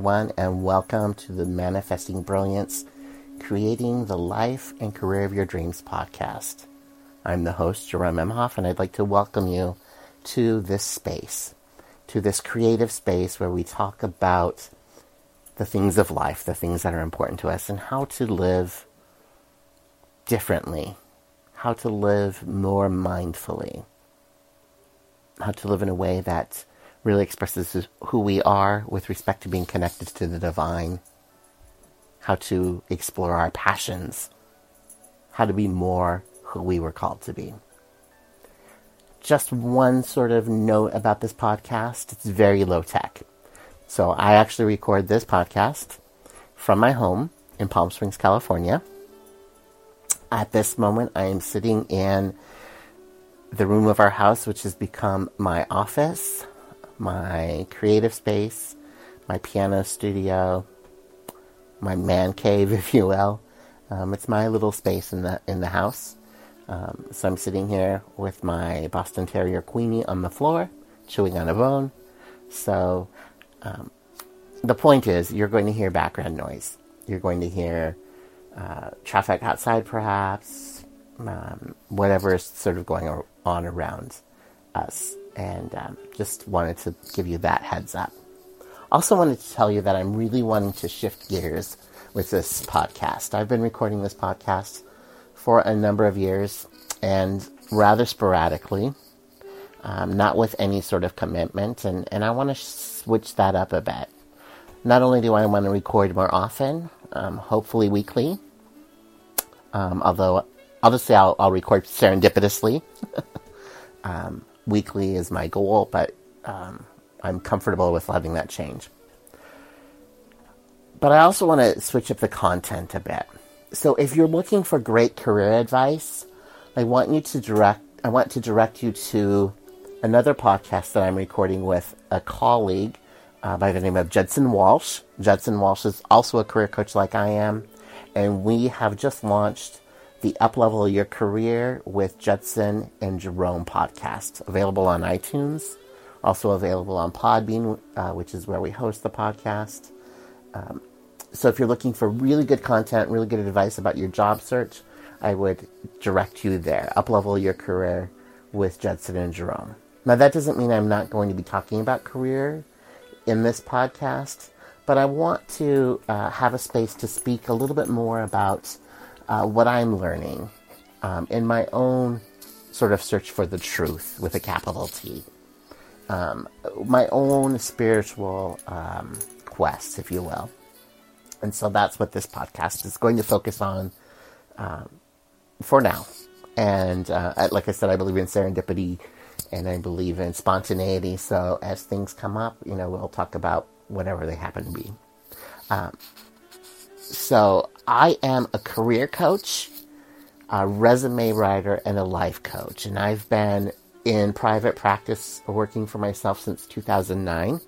Everyone, and welcome to the Manifesting Brilliance Creating the Life and Career of Your Dreams podcast. I'm the host, Jerome Emhoff, and I'd like to welcome you to this space, to this creative space where we talk about the things of life, the things that are important to us, and how to live differently, how to live more mindfully, how to live in a way that really expresses who we are with respect to being connected to the divine, how to explore our passions, how to be more who we were called to be. Just one sort of note about this podcast it's very low tech. So I actually record this podcast from my home in Palm Springs, California. At this moment, I am sitting in the room of our house, which has become my office my creative space, my piano studio, my man cave, if you will. Um, it's my little space in the in the house. Um, so I'm sitting here with my Boston Terrier Queenie on the floor, chewing on a bone. So um, the point is, you're going to hear background noise. You're going to hear uh, traffic outside, perhaps, um, whatever is sort of going on around us and um, just wanted to give you that heads up. Also, wanted to tell you that I'm really wanting to shift gears with this podcast. I've been recording this podcast for a number of years and rather sporadically, um, not with any sort of commitment, and, and I want to switch that up a bit. Not only do I want to record more often, um, hopefully weekly, um, although obviously I'll, I'll record serendipitously. um, weekly is my goal, but um, I'm comfortable with letting that change. But I also want to switch up the content a bit. So if you're looking for great career advice, I want you to direct I want to direct you to another podcast that I'm recording with a colleague uh, by the name of Judson Walsh. Judson Walsh is also a career coach like I am, and we have just launched the Uplevel Your Career with Judson and Jerome podcast, available on iTunes, also available on Podbean, uh, which is where we host the podcast. Um, so if you're looking for really good content, really good advice about your job search, I would direct you there. Uplevel Your Career with Judson and Jerome. Now, that doesn't mean I'm not going to be talking about career in this podcast, but I want to uh, have a space to speak a little bit more about uh, what I'm learning um, in my own sort of search for the truth with a capital T. Um, my own spiritual um, quest, if you will. And so that's what this podcast is going to focus on um, for now. And uh, like I said, I believe in serendipity and I believe in spontaneity. So as things come up, you know, we'll talk about whatever they happen to be. Um, so I am a career coach, a resume writer, and a life coach. And I've been in private practice working for myself since 2009.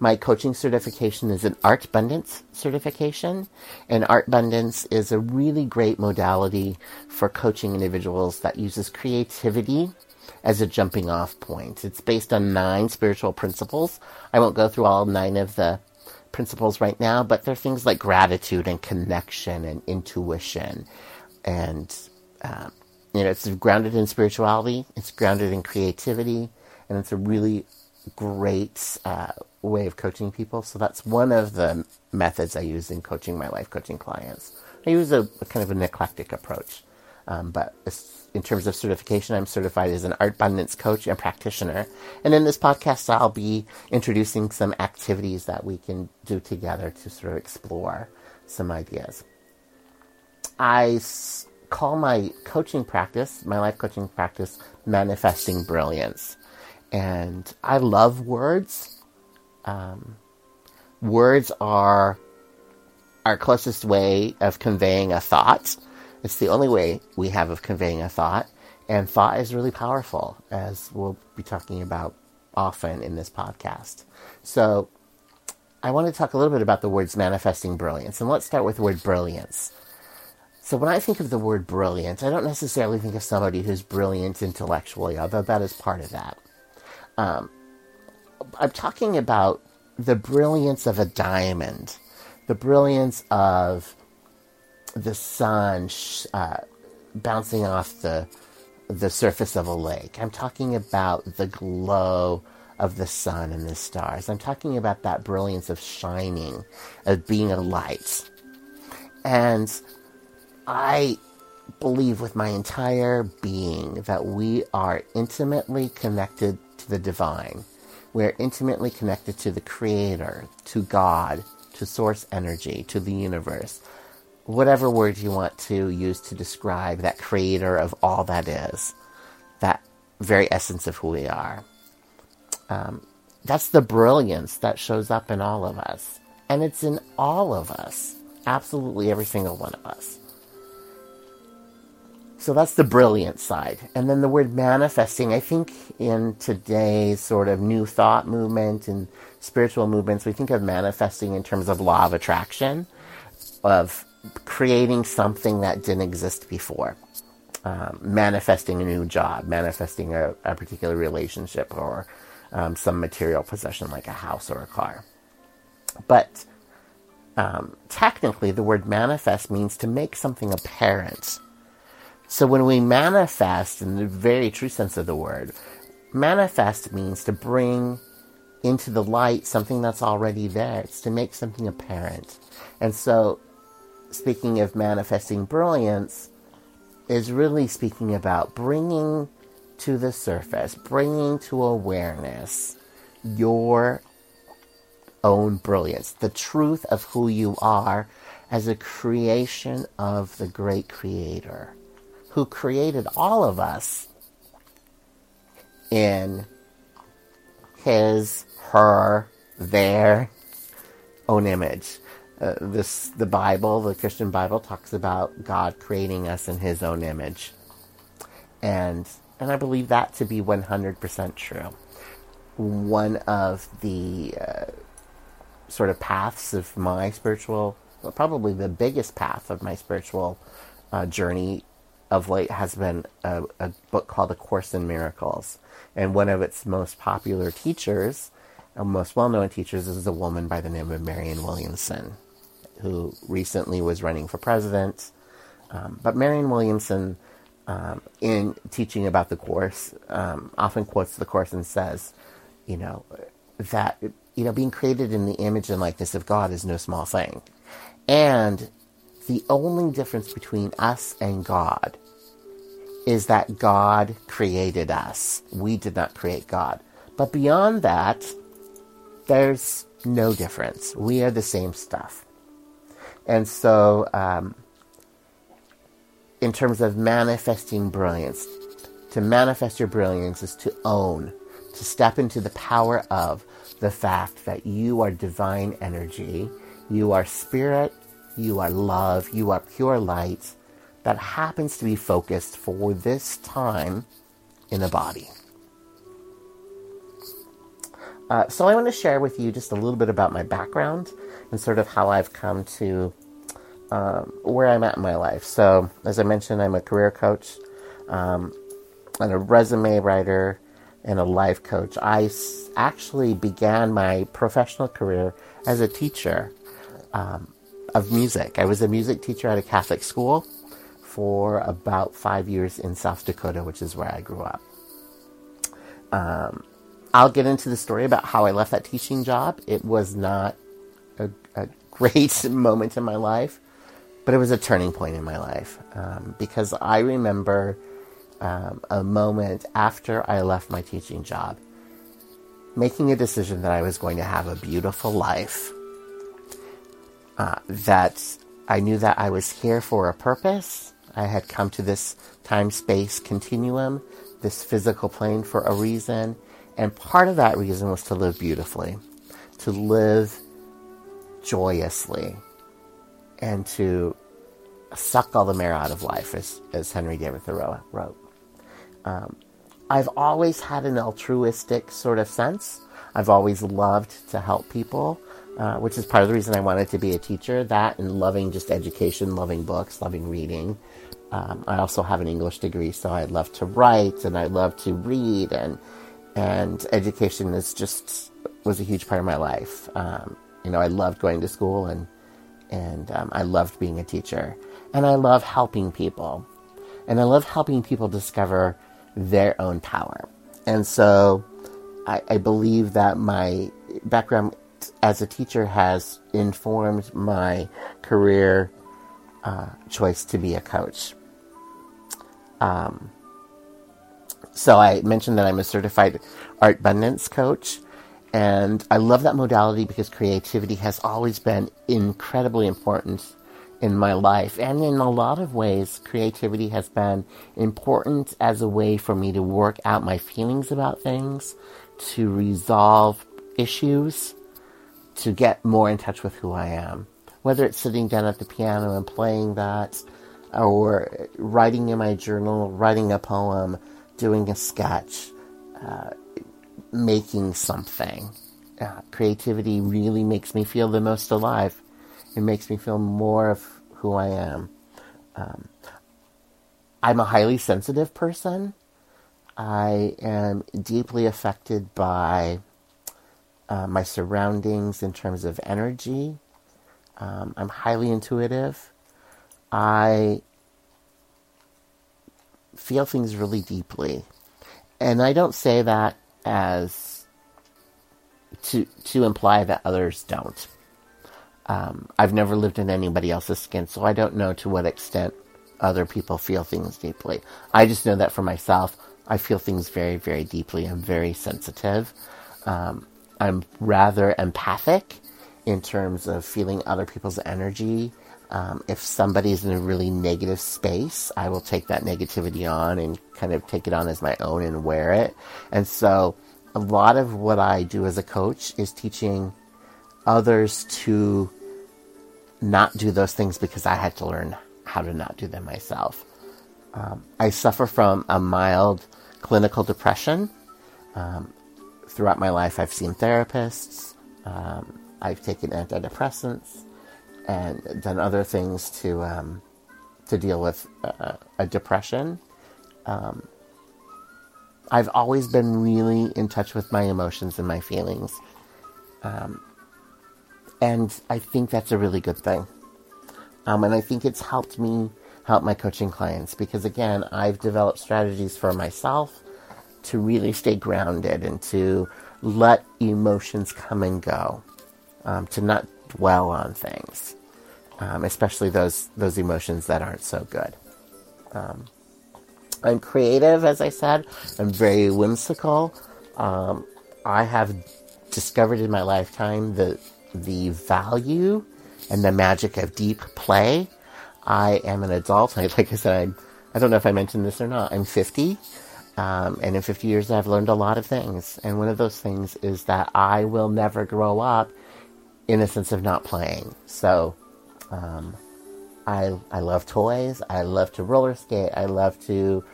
My coaching certification is an Art Abundance certification, and Art Abundance is a really great modality for coaching individuals that uses creativity as a jumping off point. It's based on nine spiritual principles. I won't go through all nine of the principles right now, but they're things like gratitude and connection and intuition. And, uh, you know, it's grounded in spirituality, it's grounded in creativity, and it's a really great uh, way of coaching people. So that's one of the methods I use in coaching my life coaching clients. I use a, a kind of an eclectic approach, um, but in terms of certification, I'm certified as an art abundance coach and practitioner. And in this podcast, I'll be introducing some activities that we can do together to sort of explore some ideas. I call my coaching practice, my life coaching practice, manifesting brilliance. And I love words. Um, words are our closest way of conveying a thought. It's the only way we have of conveying a thought, and thought is really powerful, as we'll be talking about often in this podcast. So, I want to talk a little bit about the words manifesting brilliance, and let's start with the word brilliance. So, when I think of the word brilliant, I don't necessarily think of somebody who's brilliant intellectually, although that is part of that. Um, I'm talking about the brilliance of a diamond, the brilliance of the sun uh, bouncing off the the surface of a lake. I'm talking about the glow of the sun and the stars. I'm talking about that brilliance of shining, of being a light. And I believe with my entire being that we are intimately connected to the divine. We are intimately connected to the Creator, to God, to source energy, to the universe. Whatever word you want to use to describe that creator of all that is, that very essence of who we are. Um, that's the brilliance that shows up in all of us. And it's in all of us. Absolutely every single one of us. So that's the brilliant side. And then the word manifesting, I think in today's sort of new thought movement and spiritual movements, we think of manifesting in terms of law of attraction, of creating something that didn't exist before. Um, manifesting a new job, manifesting a, a particular relationship or um, some material possession like a house or a car. But um, technically, the word manifest means to make something apparent so when we manifest, in the very true sense of the word, manifest means to bring into the light something that's already there. It's to make something apparent. And so, speaking of manifesting brilliance, is really speaking about bringing to the surface, bringing to awareness your own brilliance, the truth of who you are as a creation of the great creator who created all of us in his, her, their own image. Uh, this the Bible, the Christian Bible, talks about God creating us in His own image, and and I believe that to be one hundred percent true. One of the uh, sort of paths of my spiritual, well, probably the biggest path of my spiritual uh, journey of late has been a, a, book called A Course in Miracles. And one of its most popular teachers, uh, most well known teachers, is a woman by the name of Marianne Williamson, who recently was running for president. Um, but Marianne Williamson, um, in teaching about the Course, um, often quotes the Course and says, you know, that, you know, being created in the image and likeness of God is no small thing. And the only difference between us and God is that God created us. We did not create God. But beyond that, there's no difference. We are the same stuff. And so, um, in terms of manifesting brilliance, to manifest your brilliance is to own, to step into the power of the fact that you are divine energy, you are spirit, you are love. You are pure light that happens to be focused for this time in a body. Uh, so I want to share with you just a little bit about my background and sort of how I've come to um, where I'm at in my life. So, as I mentioned, I'm a career coach um, and a resume writer and a life coach. I s- actually began my professional career as a teacher. Um, of music. I was a music teacher at a Catholic school for about five years in South Dakota, which is where I grew up. Um, I'll get into the story about how I left that teaching job. It was not great moment in my life, but it was a turning point in my life um, because I remember um, a moment after I left my teaching job making a decision that I was going to have a beautiful life uh, that I knew that I was here for a purpose. I had come to this time space continuum, this physical plane for a reason. And part of that reason was to live beautifully, to live joyously, and to suck all the marrow out of life, as, as Henry David Thoreau wrote. Um, I've always had an altruistic sort of sense. I've always loved to help people. Uh, which is part of the reason I wanted to be a teacher. That and loving just education, loving books, loving reading. Um, I also have an English degree, so I love to write and I love to read, and and education is just was a huge part of my life. Um, you know, I loved going to school and and um, I loved being a teacher, and I love helping people, and I love helping people discover their own power. And so, I, I believe that my background as a teacher has informed my career uh, choice to be a coach. Um, so I mentioned that I'm a certified art abundance coach, and I love that modality because creativity has always been incredibly important in my life. And in a lot of ways, creativity has been important as a way for me to work out my feelings about things, to resolve issues, to get more in touch with who I am. Whether it's sitting down at the piano and playing that, or writing in my journal, writing a poem, doing a sketch, uh, making something. Uh, creativity really makes me feel the most alive. It makes me feel more of who I am. Um, I'm a highly sensitive person. I am deeply affected by uh, my surroundings in terms of energy. Um, I'm highly intuitive. I feel things really deeply. And I don't say that as to to imply that others don't. Um, I've never lived in anybody else's skin, so I don't know to what extent other people feel things deeply. I just know that for myself, I feel things very, very deeply. I'm very sensitive. Um, I'm rather empathic in terms of feeling other people's energy. Um, if somebody's in a really negative space, I will take that negativity on and kind of take it on as my own and wear it. And so, a lot of what I do as a coach is teaching others to not do those things because I had to learn how to not do them myself. Um, I suffer from a mild clinical depression. Um, throughout my life, I've seen therapists, um, I've taken antidepressants, and done other things to um, to deal with uh, a depression. Um, I've always been really in touch with my emotions and my feelings, um, and I think that's a really good thing. Um, and I think it's helped me help my coaching clients because again, I've developed strategies for myself to really stay grounded and to let emotions come and go, um, to not dwell on things, um, especially those those emotions that aren't so good. Um, I'm creative, as I said. I'm very whimsical. Um, I have discovered in my lifetime the the value and the magic of deep play. I am an adult. I, like I said, I'm, I don't know if I mentioned this or not. I'm 50. Um, and in 50 years, I've learned a lot of things. And one of those things is that I will never grow up in a sense of not playing. So, um, I, I love toys. I love to roller skate. I love to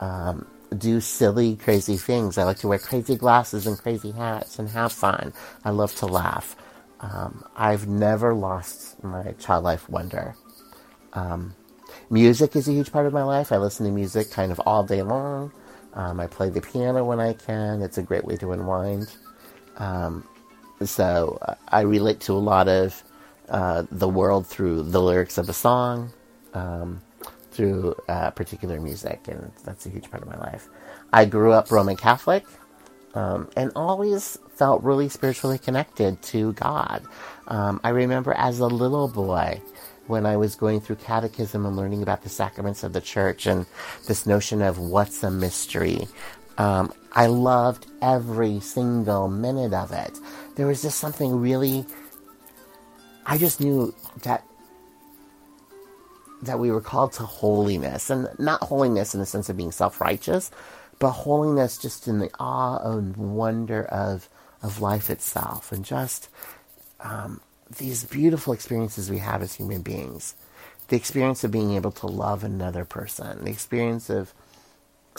um, do silly, crazy things. I like to wear crazy glasses and crazy hats and have fun. I love to laugh. Um, I've never lost my childlike wonder. Um, music is a huge part of my life. I listen to music kind of all day long. Um, I play the piano when I can. It's a great way to unwind. Um, so I relate to a lot of uh, the world through the lyrics of a song, um, through uh, particular music, and that's a huge part of my life. I grew up Roman Catholic um, and always felt really spiritually connected to God. Um, I remember as a little boy when I was going through catechism and learning about the sacraments of the church and this notion of what's a mystery. Um, I loved every single minute of it. There was just something really. I just knew that that we were called to holiness, and not holiness in the sense of being self-righteous, but holiness just in the awe and wonder of of life itself, and just um, these beautiful experiences we have as human beings. The experience of being able to love another person, the experience of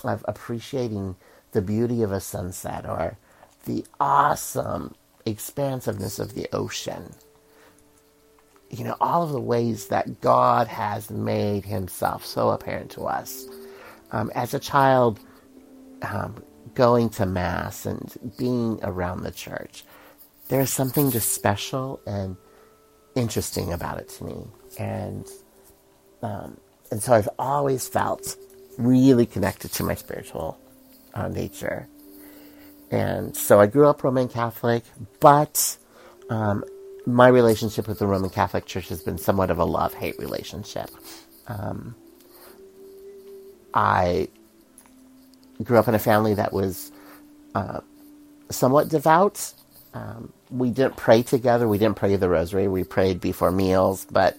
of appreciating the beauty of a sunset or the awesome expansiveness of the ocean. You know, all of the ways that God has made himself so apparent to us. Um, as a child, um, going to Mass and being around the church, there's something just special and interesting about it to me. And um, and so I've always felt really connected to my spiritual uh, nature. And so I grew up Roman Catholic, but um, my relationship with the Roman Catholic Church has been somewhat of a love hate relationship. Um, I grew up in a family that was uh, somewhat devout. Um, we didn't pray together. We didn't pray the rosary. We prayed before meals, but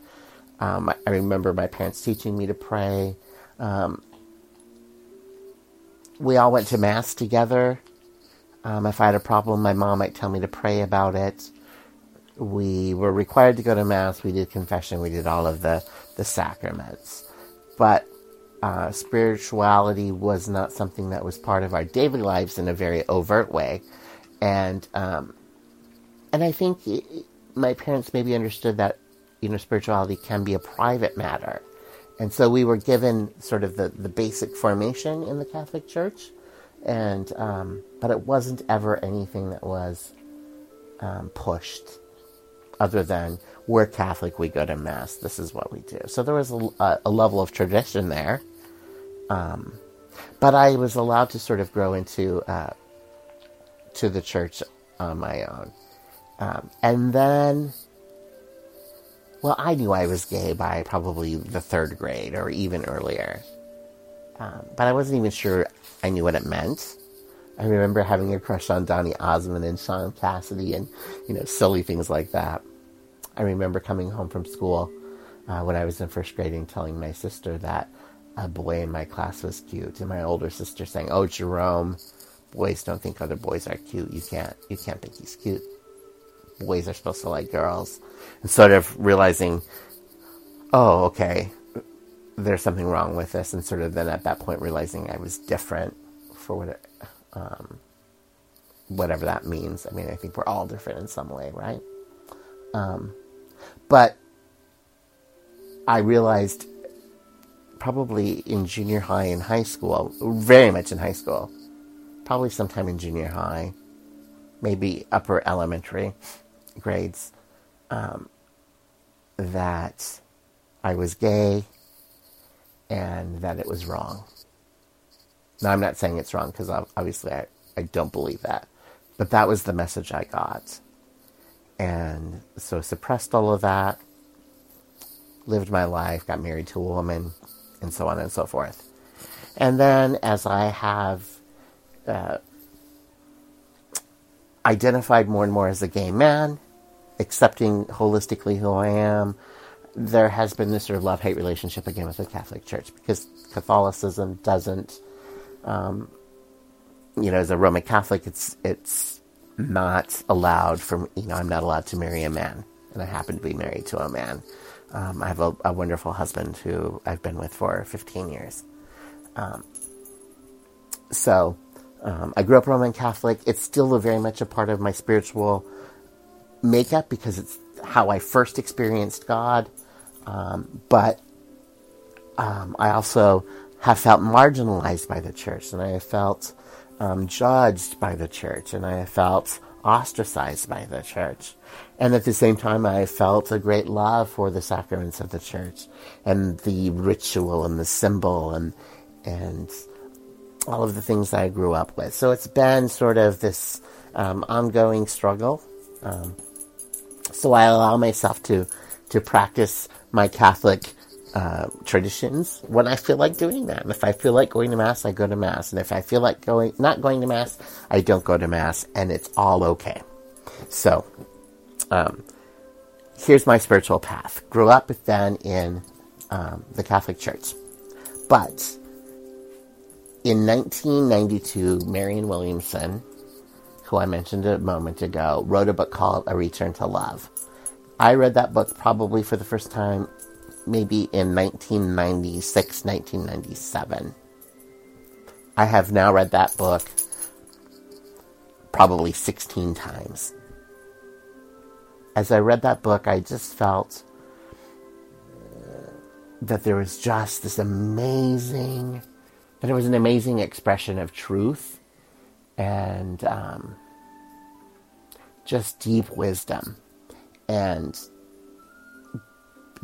um, I remember my parents teaching me to pray. Um, we all went to mass together. Um, if I had a problem, my mom might tell me to pray about it. We were required to go to mass. We did confession. We did all of the the sacraments, but uh, spirituality was not something that was part of our daily lives in a very overt way, and um, and I think my parents maybe understood that you know spirituality can be a private matter and so we were given sort of the, the basic formation in the Catholic Church, and um, but it wasn't ever anything that was um, pushed, other than we're Catholic, we go to mass. This is what we do. So there was a, a level of tradition there, um, but I was allowed to sort of grow into uh, to the church on my own, um, and then well, I knew I was gay by probably the third grade or even earlier. Um, but I wasn't even sure I knew what it meant. I remember having a crush on Donny Osmond and Shaun Cassidy and, you know, silly things like that. I remember coming home from school uh, when I was in first grade and telling my sister that a boy in my class was cute, and my older sister saying, "Oh, Jerome, boys don't think other boys are cute. You can't, you can't think he's cute." boys are supposed to like girls, and sort of realizing, oh, okay, there's something wrong with this, and sort of then at that point realizing I was different for what, um, whatever that means. I mean, I think we're all different in some way, right? Um, but I realized probably in junior high and high school, very much in high school, probably sometime in junior high, maybe upper elementary, grades um, that I was gay and that it was wrong. Now, I'm not saying it's wrong because obviously I, I don't believe that. But that was the message I got. And so suppressed all of that, lived my life, got married to a woman, and so on and so forth. And then as I have uh, identified more and more as a gay man, accepting holistically who I am, there has been this sort of love hate relationship again with the Catholic Church because Catholicism doesn't, um, you know, as a Roman Catholic, it's it's not allowed for you know I'm not allowed to marry a man, and I happen to be married to a man. Um, I have a, a, wonderful husband who I've been with for 15 years. Um, so um, I grew up Roman Catholic. It's still very much a part of my spiritual makeup because it's how I first experienced God. Um, but um, I also have felt marginalized by the church, and I have felt um, judged by the church, and I felt ostracized by the church. And at the same time, I felt a great love for the sacraments of the church and the ritual and the symbol and and all of the things I grew up with. So it's been sort of this um, ongoing struggle. Um, so I allow myself to to practice my Catholic uh, traditions when I feel like doing that. And if I feel like going to mass, I go to mass, and if I feel like going not going to mass, I don't go to mass, and it's all okay. So, um, here's my spiritual path. Grew up then in um, the Catholic Church, but in 1992, Marianne Williamson who I mentioned a moment ago, wrote a book called A Return to Love. I read that book probably for the first time maybe in 1996, 1997. I have now read that book probably 16 times. As I read that book, I just felt that there was just this amazing, that it was an amazing expression of truth and um, just deep wisdom and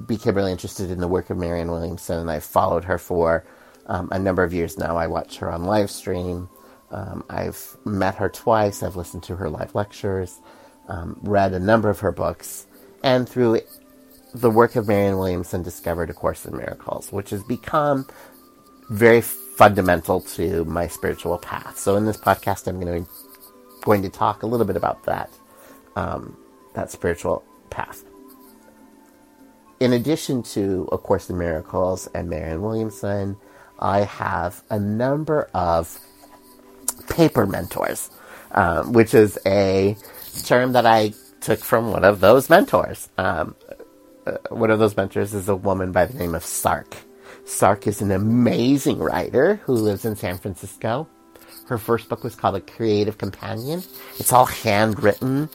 became really interested in the work of Marianne Williamson, and I've followed her for um, a number of years now. I watch her on live stream. Um, I've met her twice. I've listened to her live lectures, um, read a number of her books, and through the work of Marianne Williamson, discovered A Course in Miracles, which has become very fundamental to my spiritual path. So in this podcast, I'm going to going to talk a little bit about that um, that spiritual path. In addition to of Course the Miracles and Marianne Williamson, I have a number of paper mentors, um, which is a term that I took from one of those mentors. Um, uh, one of those mentors is a woman by the name of Sark. Sark is an amazing writer who lives in San Francisco. Her first book was called A Creative Companion. It's all handwritten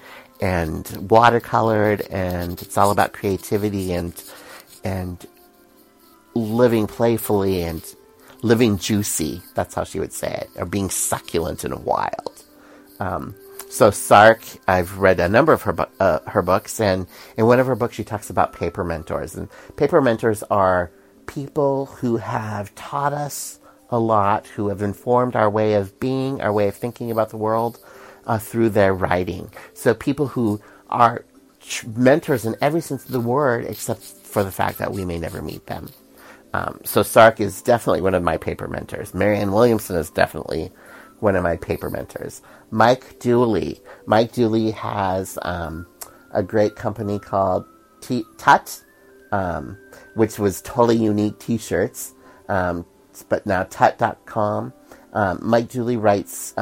and watercolored, and it's all about creativity and and living playfully and living juicy. That's how she would say it, or being succulent and wild. Um, so Sark, I've read a number of her bu- uh, her books, and in one of her books, she talks about paper mentors. And paper mentors are people who have taught us a lot, who have informed our way of being, our way of thinking about the world uh, through their writing. So people who are tr- mentors in every sense of the word, except for the fact that we may never meet them. Um, so Sark is definitely one of my paper mentors. Marianne Williamson is definitely one of my paper mentors. Mike Dooley. Mike Dooley has um, a great company called T- Tut, um, which was totally unique T-shirts. Um, but now Tut.com. Um, Mike Dooley writes.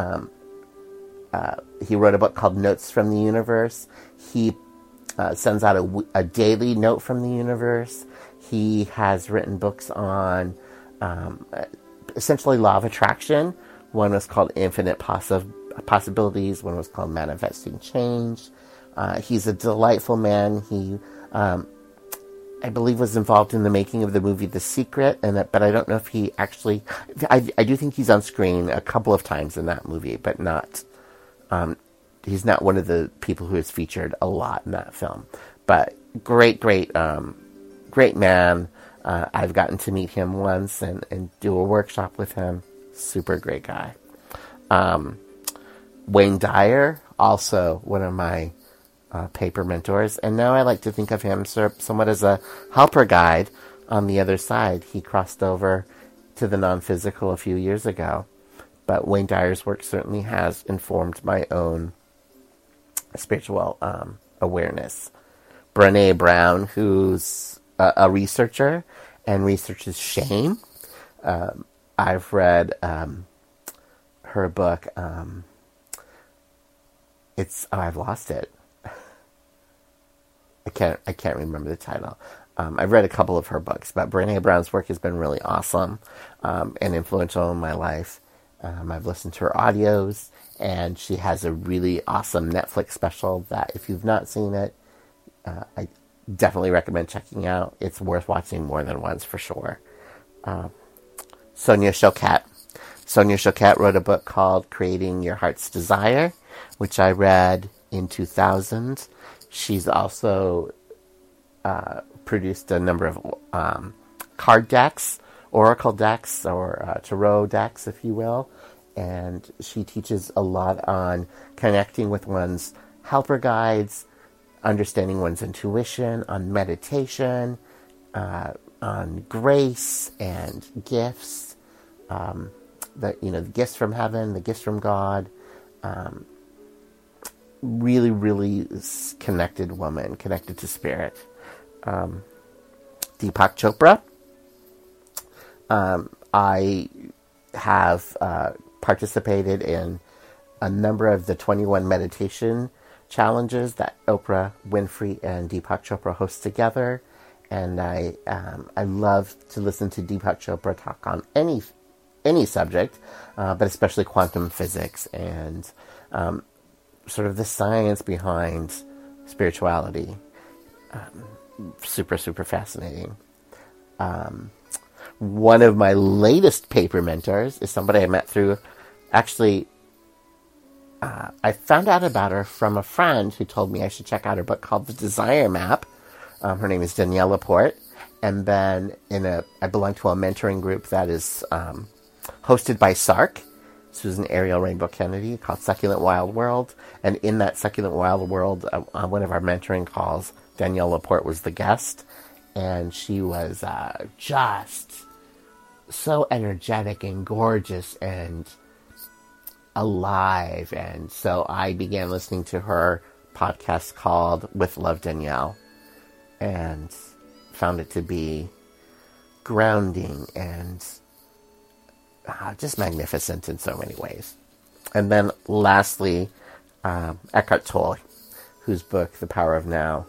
Uh, he wrote a book called Notes from the Universe. He uh, sends out a, a daily note from the universe. He has written books on um, essentially law of attraction. One was called Infinite Possi- Possibilities. One was called Manifesting Change. Uh, he's a delightful man. He, um, I believe, was involved in the making of the movie The Secret, and that, but I don't know if he actually. I, I do think he's on screen a couple of times in that movie, but not. Um, he's not one of the people who is featured a lot in that film. But great, great um, great man. Uh, I've gotten to meet him once and, and do a workshop with him. Super great guy. Um, Wayne Dyer, also one of my uh, paper mentors, and now I like to think of him somewhat as a helper guide on the other side. He crossed over to the non physical a few years ago, but Wayne Dyer's work certainly has informed my own spiritual um, awareness. Brene Brown, who's a, a researcher and researches shame. Um, I've read um, her book. Um, it's oh, I've lost it. I can't I can't remember the title. Um, I've read a couple of her books, but Brene Brown's work has been really awesome um, and influential in my life. Um, I've listened to her audios, and she has a really awesome Netflix special that, if you've not seen it, uh, I definitely recommend checking out. It's worth watching more than once for sure. Uh, Sonia Choquette. Sonia Choquette wrote a book called Creating Your Heart's Desire, which I read in 2000. She's also uh, produced a number of um, card decks, oracle decks, or uh, tarot decks, if you will. And she teaches a lot on connecting with one's helper guides, understanding one's intuition, on meditation, uh, on grace and gifts, um, the you know the gifts from heaven, the gifts from God. Um, really, really connected woman, connected to spirit. Um, Deepak Chopra. Um, I have uh, participated in a number of the 21 meditation challenges that Oprah Winfrey and Deepak Chopra host together. And I um, I love to listen to Deepak Chopra talk on any any subject, uh, but especially quantum physics and um, sort of the science behind spirituality. Um, super super fascinating. One of my latest paper mentors is somebody I met through actually uh, I found out about her from a friend who told me I should check out her book called The Desire Map. Um, her name is Danielle Laporte. And then in a, I belong to a mentoring group that is um, hosted by SARK, Susan Ariel Rainbow Kennedy, called Succulent Wild World. And in that Succulent Wild World, uh, on one of our mentoring calls, Danielle Laporte was the guest. And she was uh, just so energetic and gorgeous and alive. And so I began listening to her podcast called With Love Danielle and found it to be grounding and uh, just magnificent in so many ways. And then lastly, um, Eckhart Tolle, whose book, The Power of Now,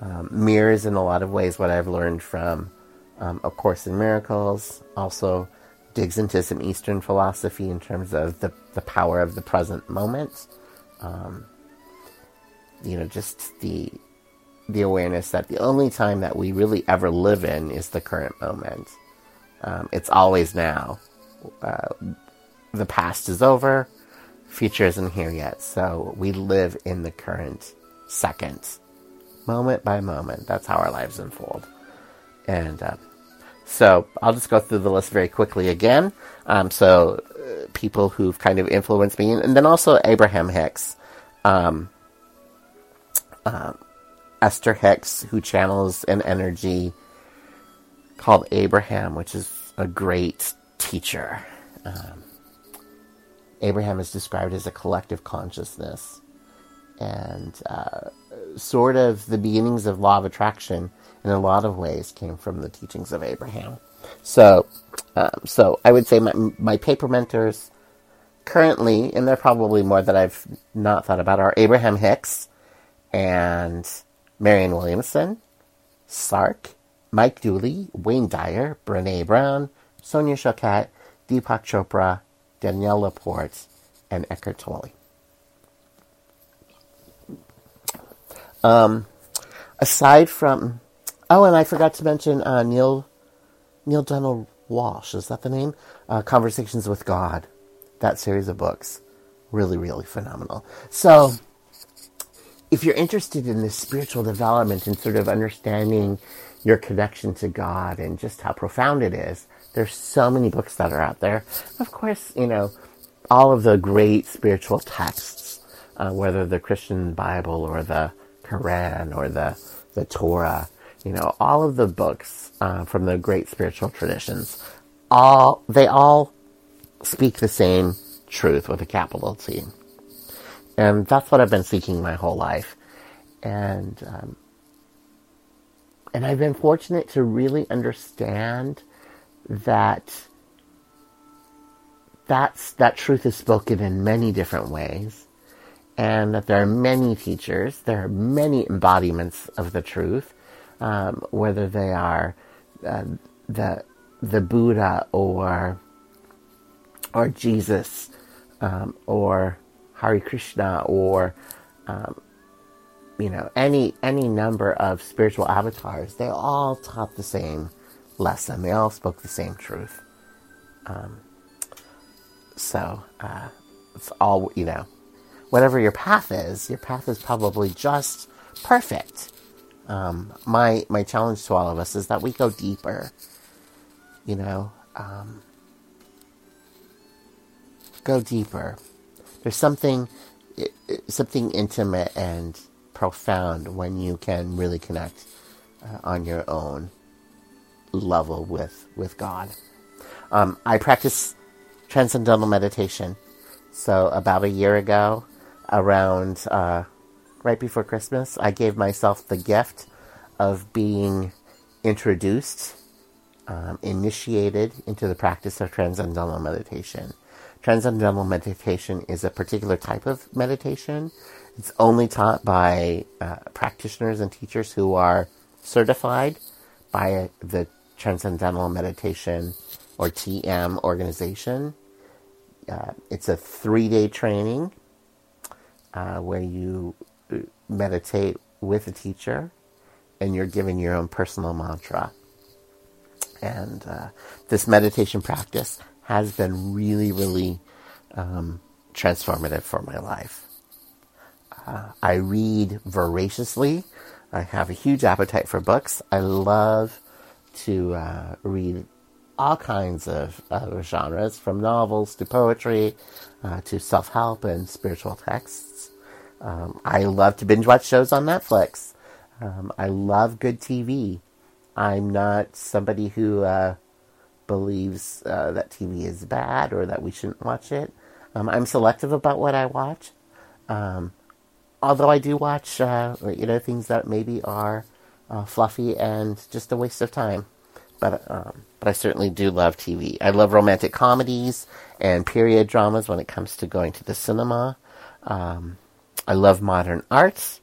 um, mirrors in a lot of ways what I've learned from um, A Course in Miracles, also digs into some Eastern philosophy in terms of the, the power of the present moment. Um, you know, just the the awareness that the only time that we really ever live in is the current moment. Um, it's always now. Uh, the past is over, future isn't here yet. So we live in the current second, moment by moment. That's how our lives unfold. And uh, so I'll just go through the list very quickly again. Um, so uh, people who've kind of influenced me, and then also Abraham Hicks, um, uh, Esther Hicks, who channels an energy called Abraham, which is a great teacher. Um, Abraham is described as a collective consciousness, and uh, sort of the beginnings of law of attraction in a lot of ways came from the teachings of Abraham. So, um, so I would say my, my paper mentors currently, and there are probably more that I've not thought about, are Abraham Hicks and Marianne Williamson, Sark, Mike Dooley, Wayne Dyer, Brene Brown, Sonia Choquette, Deepak Chopra, Danielle Laporte, and Eckhart Tolle. Um, aside from Oh, and I forgot to mention uh, Neale Neale Donald Walsch. Is that the name? Uh, Conversations with God. That series of books, really, really phenomenal. So, if you're interested in this spiritual development and sort of understanding your connection to God and just how profound it is, there's so many books that are out there. Of course, you know, all of the great spiritual texts, uh, whether the Christian Bible or the Quran or the the Torah you know, all of the books uh, from the great spiritual traditions, all they all speak the same truth with a capital T, and that's what I've been seeking my whole life, and um, and I've been fortunate to really understand that that's that truth is spoken in many different ways and that there are many teachers there are many embodiments of the truth um, whether they are uh, the the Buddha or or Jesus um, or Hari Krishna or um, you know any any number of spiritual avatars, they all taught the same lesson. They all spoke the same truth. Um, so uh, it's all you know. Whatever your path is, your path is probably just perfect um, my my challenge to all of us is that we go deeper. You know, um, go deeper. There's something something intimate and profound when you can really connect uh, on your own level with with God. Um, I practice transcendental meditation. So about a year ago, around uh, right before Christmas, I gave myself the gift of being introduced, um, initiated into the practice of transcendental meditation. Transcendental meditation is a particular type of meditation. It's only taught by uh, practitioners and teachers who are certified by the Transcendental Meditation or TM organization. Uh, it's a three day training uh, where you meditate with a teacher and you're given your own personal mantra. And uh, this meditation practice has been really, really um, transformative for my life. Uh, I read voraciously. I have a huge appetite for books. I love to uh, read all kinds of uh, genres, from novels to poetry uh, to self help and spiritual texts. Um, I love to binge watch shows on Netflix. Um, I love good TV. I'm not somebody who uh, believes uh, that TV is bad or that we shouldn't watch it. Um, I'm selective about what I watch. Um, although I do watch, uh, you know, things that maybe are uh, fluffy and just a waste of time. But um, but I certainly do love TV. I love romantic comedies and period dramas when it comes to going to the cinema. Um, I love modern arts.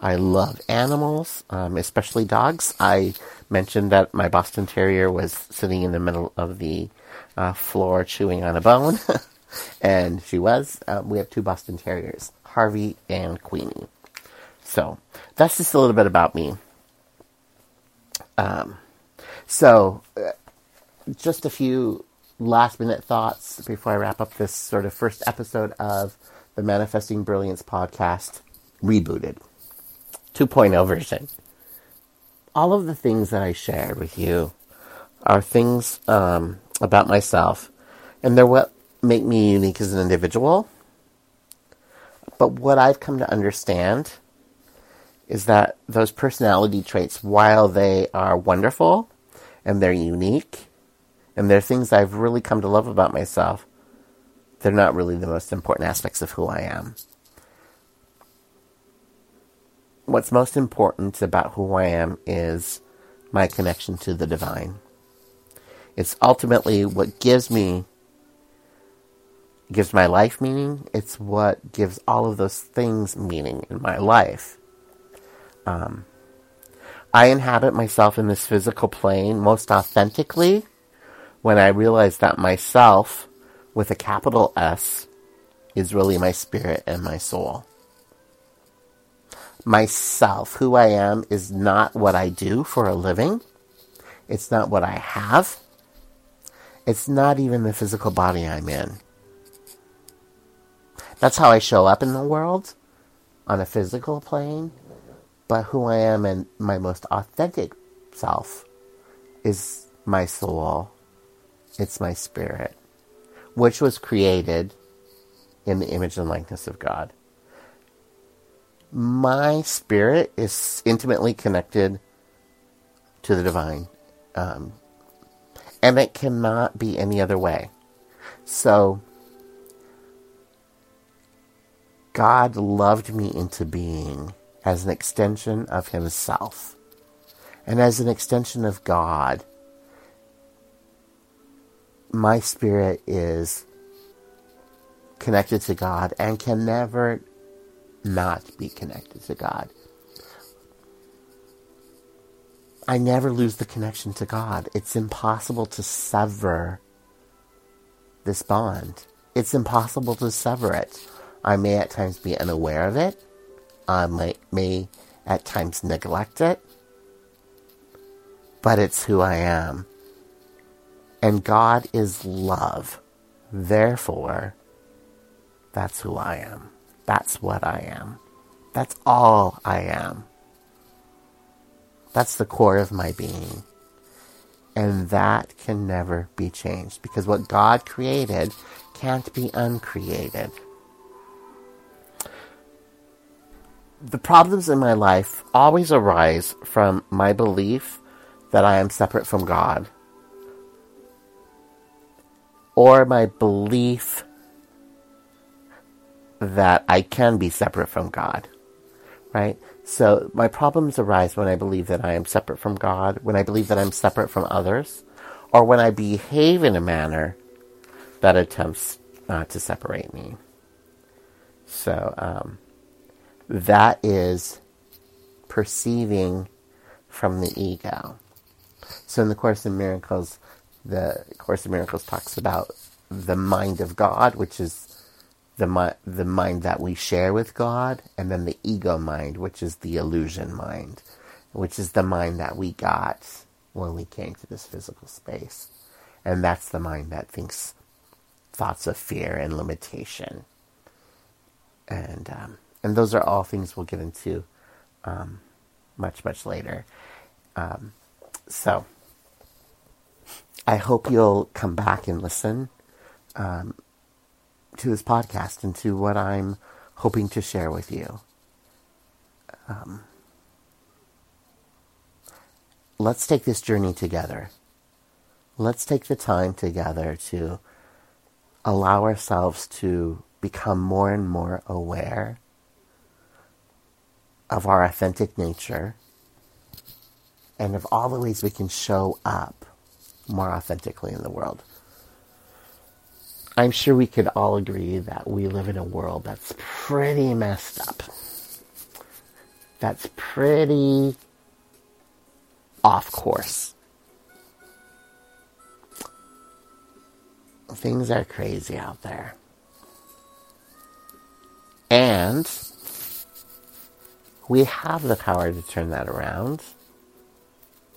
I love animals, um, especially dogs. I mentioned that my Boston Terrier was sitting in the middle of the uh, floor chewing on a bone, and she was. Uh, we have two Boston Terriers, Harvey and Queenie. So that's just a little bit about me. Um, so, uh, just a few last minute thoughts before I wrap up this sort of first episode of the Manifesting Brilliance podcast rebooted 2.0 version. All of the things that I shared with you are things um, about myself, and they're what make me unique as an individual. But what I've come to understand is that those personality traits, while they are wonderful and they're unique, and they're things I've really come to love about myself, they're not really the most important aspects of who I am. What's most important about who I am is my connection to the divine. It's ultimately what gives me gives my life meaning. It's what gives all of those things meaning in my life. Um, I inhabit myself in this physical plane most authentically when I realize that myself, with a capital S, is really my spirit and my soul. Myself, who I am, is not what I do for a living. It's not what I have. It's not even the physical body I'm in. That's how I show up in the world on a physical plane. But who I am and my most authentic self is my soul. It's my spirit, which was created in the image and likeness of God. My spirit is intimately connected to the divine. Um, and it cannot be any other way. So, God loved me into being as an extension of Himself and as an extension of God. My spirit is connected to God and can never not be connected to God. I never lose the connection to God. It's impossible to sever this bond. It's impossible to sever it. I may at times be unaware of it. I may, may at times neglect it. But it's who I am. And God is love. Therefore, that's who I am. That's what I am. That's all I am. That's the core of my being. And that can never be changed because what God created can't be uncreated. The problems in my life always arise from my belief that I am separate from God or my belief that I can be separate from God, right? So my problems arise when I believe that I am separate from God, when I believe that I'm separate from others, or when I behave in a manner that attempts uh, to separate me. So um, that is perceiving from the ego. So in the Course in Miracles, the Course in Miracles talks about the mind of God, which is the mi- the mind that we share with God, and then the ego mind, which is the illusion mind, which is the mind that we got when we came to this physical space, and that's the mind that thinks thoughts of fear and limitation and um, and those are all things we'll get into um, much much later. Um, so I hope you'll come back and listen um, to this podcast and to what I'm hoping to share with you. Um, let's take this journey together. Let's take the time together to allow ourselves to become more and more aware of our authentic nature and of all the ways we can show up more authentically in the world. I'm sure we could all agree that we live in a world that's pretty messed up. That's pretty off course. Things are crazy out there. And we have the power to turn that around.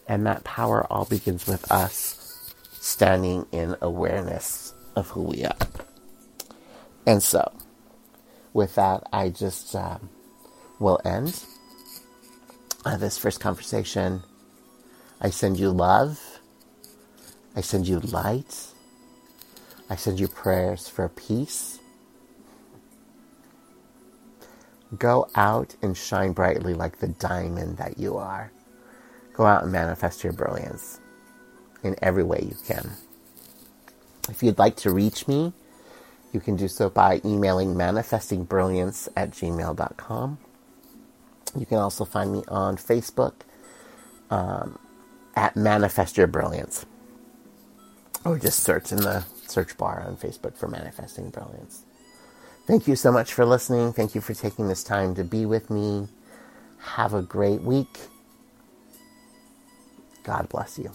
And that power all begins with us standing in awareness of who we are. And so, with that, I just um, will end uh, this first conversation. I send you love. I send you light. I send you prayers for peace. Go out and shine brightly like the diamond that you are. Go out and manifest your brilliance in every way you can. If you'd like to reach me, you can do so by emailing manifestingbrilliance at gmail.com. You can also find me on Facebook um, at Manifest Your Brilliance. Or just search in the search bar on Facebook for Manifesting Brilliance. Thank you so much for listening. Thank you for taking this time to be with me. Have a great week. God bless you.